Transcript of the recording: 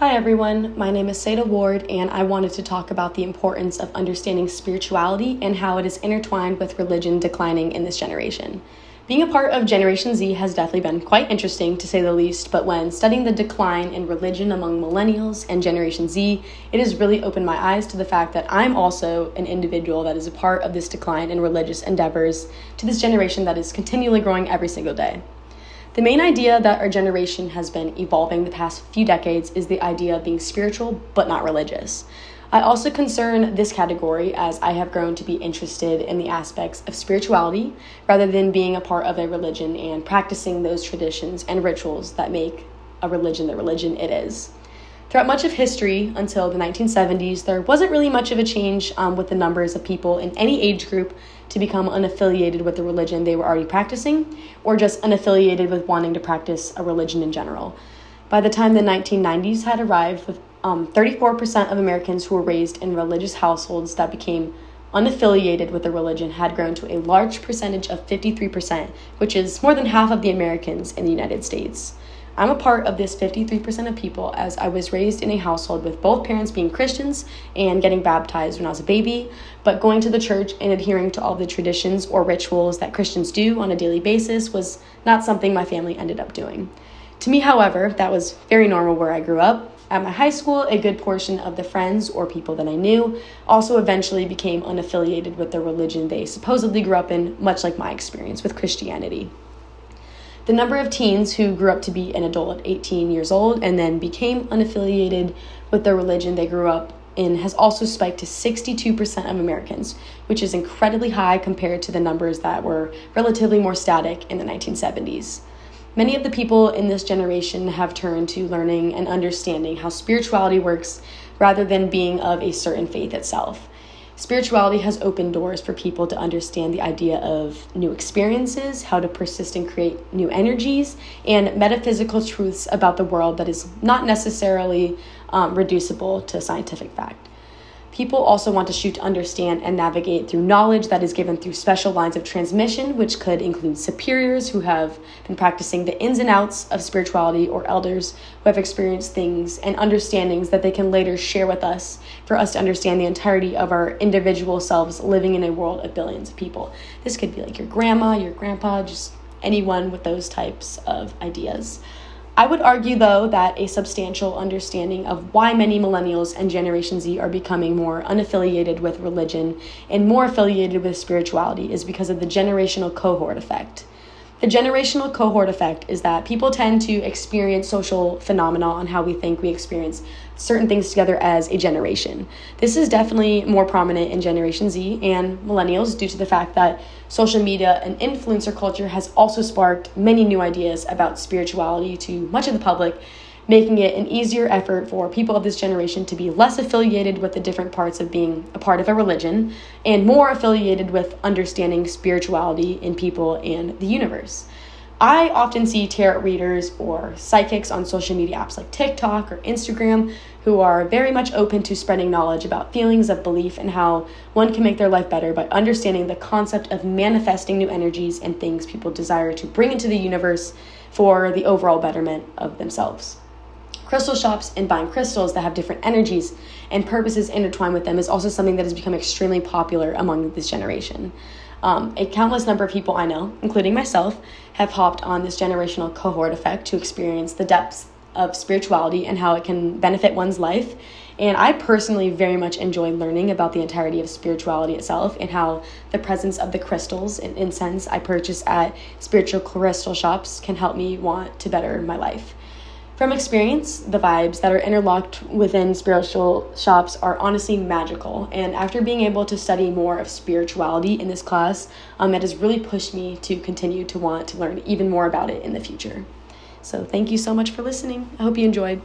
Hi everyone, my name is Seda Ward, and I wanted to talk about the importance of understanding spirituality and how it is intertwined with religion declining in this generation. Being a part of Generation Z has definitely been quite interesting to say the least, but when studying the decline in religion among millennials and Generation Z, it has really opened my eyes to the fact that I'm also an individual that is a part of this decline in religious endeavors to this generation that is continually growing every single day. The main idea that our generation has been evolving the past few decades is the idea of being spiritual but not religious. I also concern this category as I have grown to be interested in the aspects of spirituality rather than being a part of a religion and practicing those traditions and rituals that make a religion the religion it is. Throughout much of history until the 1970s, there wasn't really much of a change um, with the numbers of people in any age group to become unaffiliated with the religion they were already practicing, or just unaffiliated with wanting to practice a religion in general. By the time the 1990s had arrived, with um, 34% of Americans who were raised in religious households that became unaffiliated with the religion had grown to a large percentage of 53%, which is more than half of the Americans in the United States. I'm a part of this 53% of people as I was raised in a household with both parents being Christians and getting baptized when I was a baby, but going to the church and adhering to all the traditions or rituals that Christians do on a daily basis was not something my family ended up doing. To me, however, that was very normal where I grew up. At my high school, a good portion of the friends or people that I knew also eventually became unaffiliated with the religion they supposedly grew up in, much like my experience with Christianity. The number of teens who grew up to be an adult at 18 years old and then became unaffiliated with the religion they grew up in has also spiked to 62% of Americans, which is incredibly high compared to the numbers that were relatively more static in the 1970s. Many of the people in this generation have turned to learning and understanding how spirituality works rather than being of a certain faith itself. Spirituality has opened doors for people to understand the idea of new experiences, how to persist and create new energies, and metaphysical truths about the world that is not necessarily um, reducible to scientific fact. People also want to shoot to understand and navigate through knowledge that is given through special lines of transmission, which could include superiors who have been practicing the ins and outs of spirituality, or elders who have experienced things and understandings that they can later share with us for us to understand the entirety of our individual selves living in a world of billions of people. This could be like your grandma, your grandpa, just anyone with those types of ideas. I would argue, though, that a substantial understanding of why many millennials and Generation Z are becoming more unaffiliated with religion and more affiliated with spirituality is because of the generational cohort effect. The generational cohort effect is that people tend to experience social phenomena on how we think we experience certain things together as a generation. This is definitely more prominent in Generation Z and millennials due to the fact that social media and influencer culture has also sparked many new ideas about spirituality to much of the public making it an easier effort for people of this generation to be less affiliated with the different parts of being a part of a religion and more affiliated with understanding spirituality in people and the universe. I often see tarot readers or psychics on social media apps like TikTok or Instagram who are very much open to spreading knowledge about feelings of belief and how one can make their life better by understanding the concept of manifesting new energies and things people desire to bring into the universe for the overall betterment of themselves crystal shops and buying crystals that have different energies and purposes intertwined with them is also something that has become extremely popular among this generation. Um, a countless number of people I know, including myself, have hopped on this generational cohort effect to experience the depths of spirituality and how it can benefit one's life. And I personally very much enjoy learning about the entirety of spirituality itself and how the presence of the crystals and incense I purchase at spiritual crystal shops can help me want to better my life. From experience, the vibes that are interlocked within spiritual shops are honestly magical. And after being able to study more of spirituality in this class, um, it has really pushed me to continue to want to learn even more about it in the future. So, thank you so much for listening. I hope you enjoyed.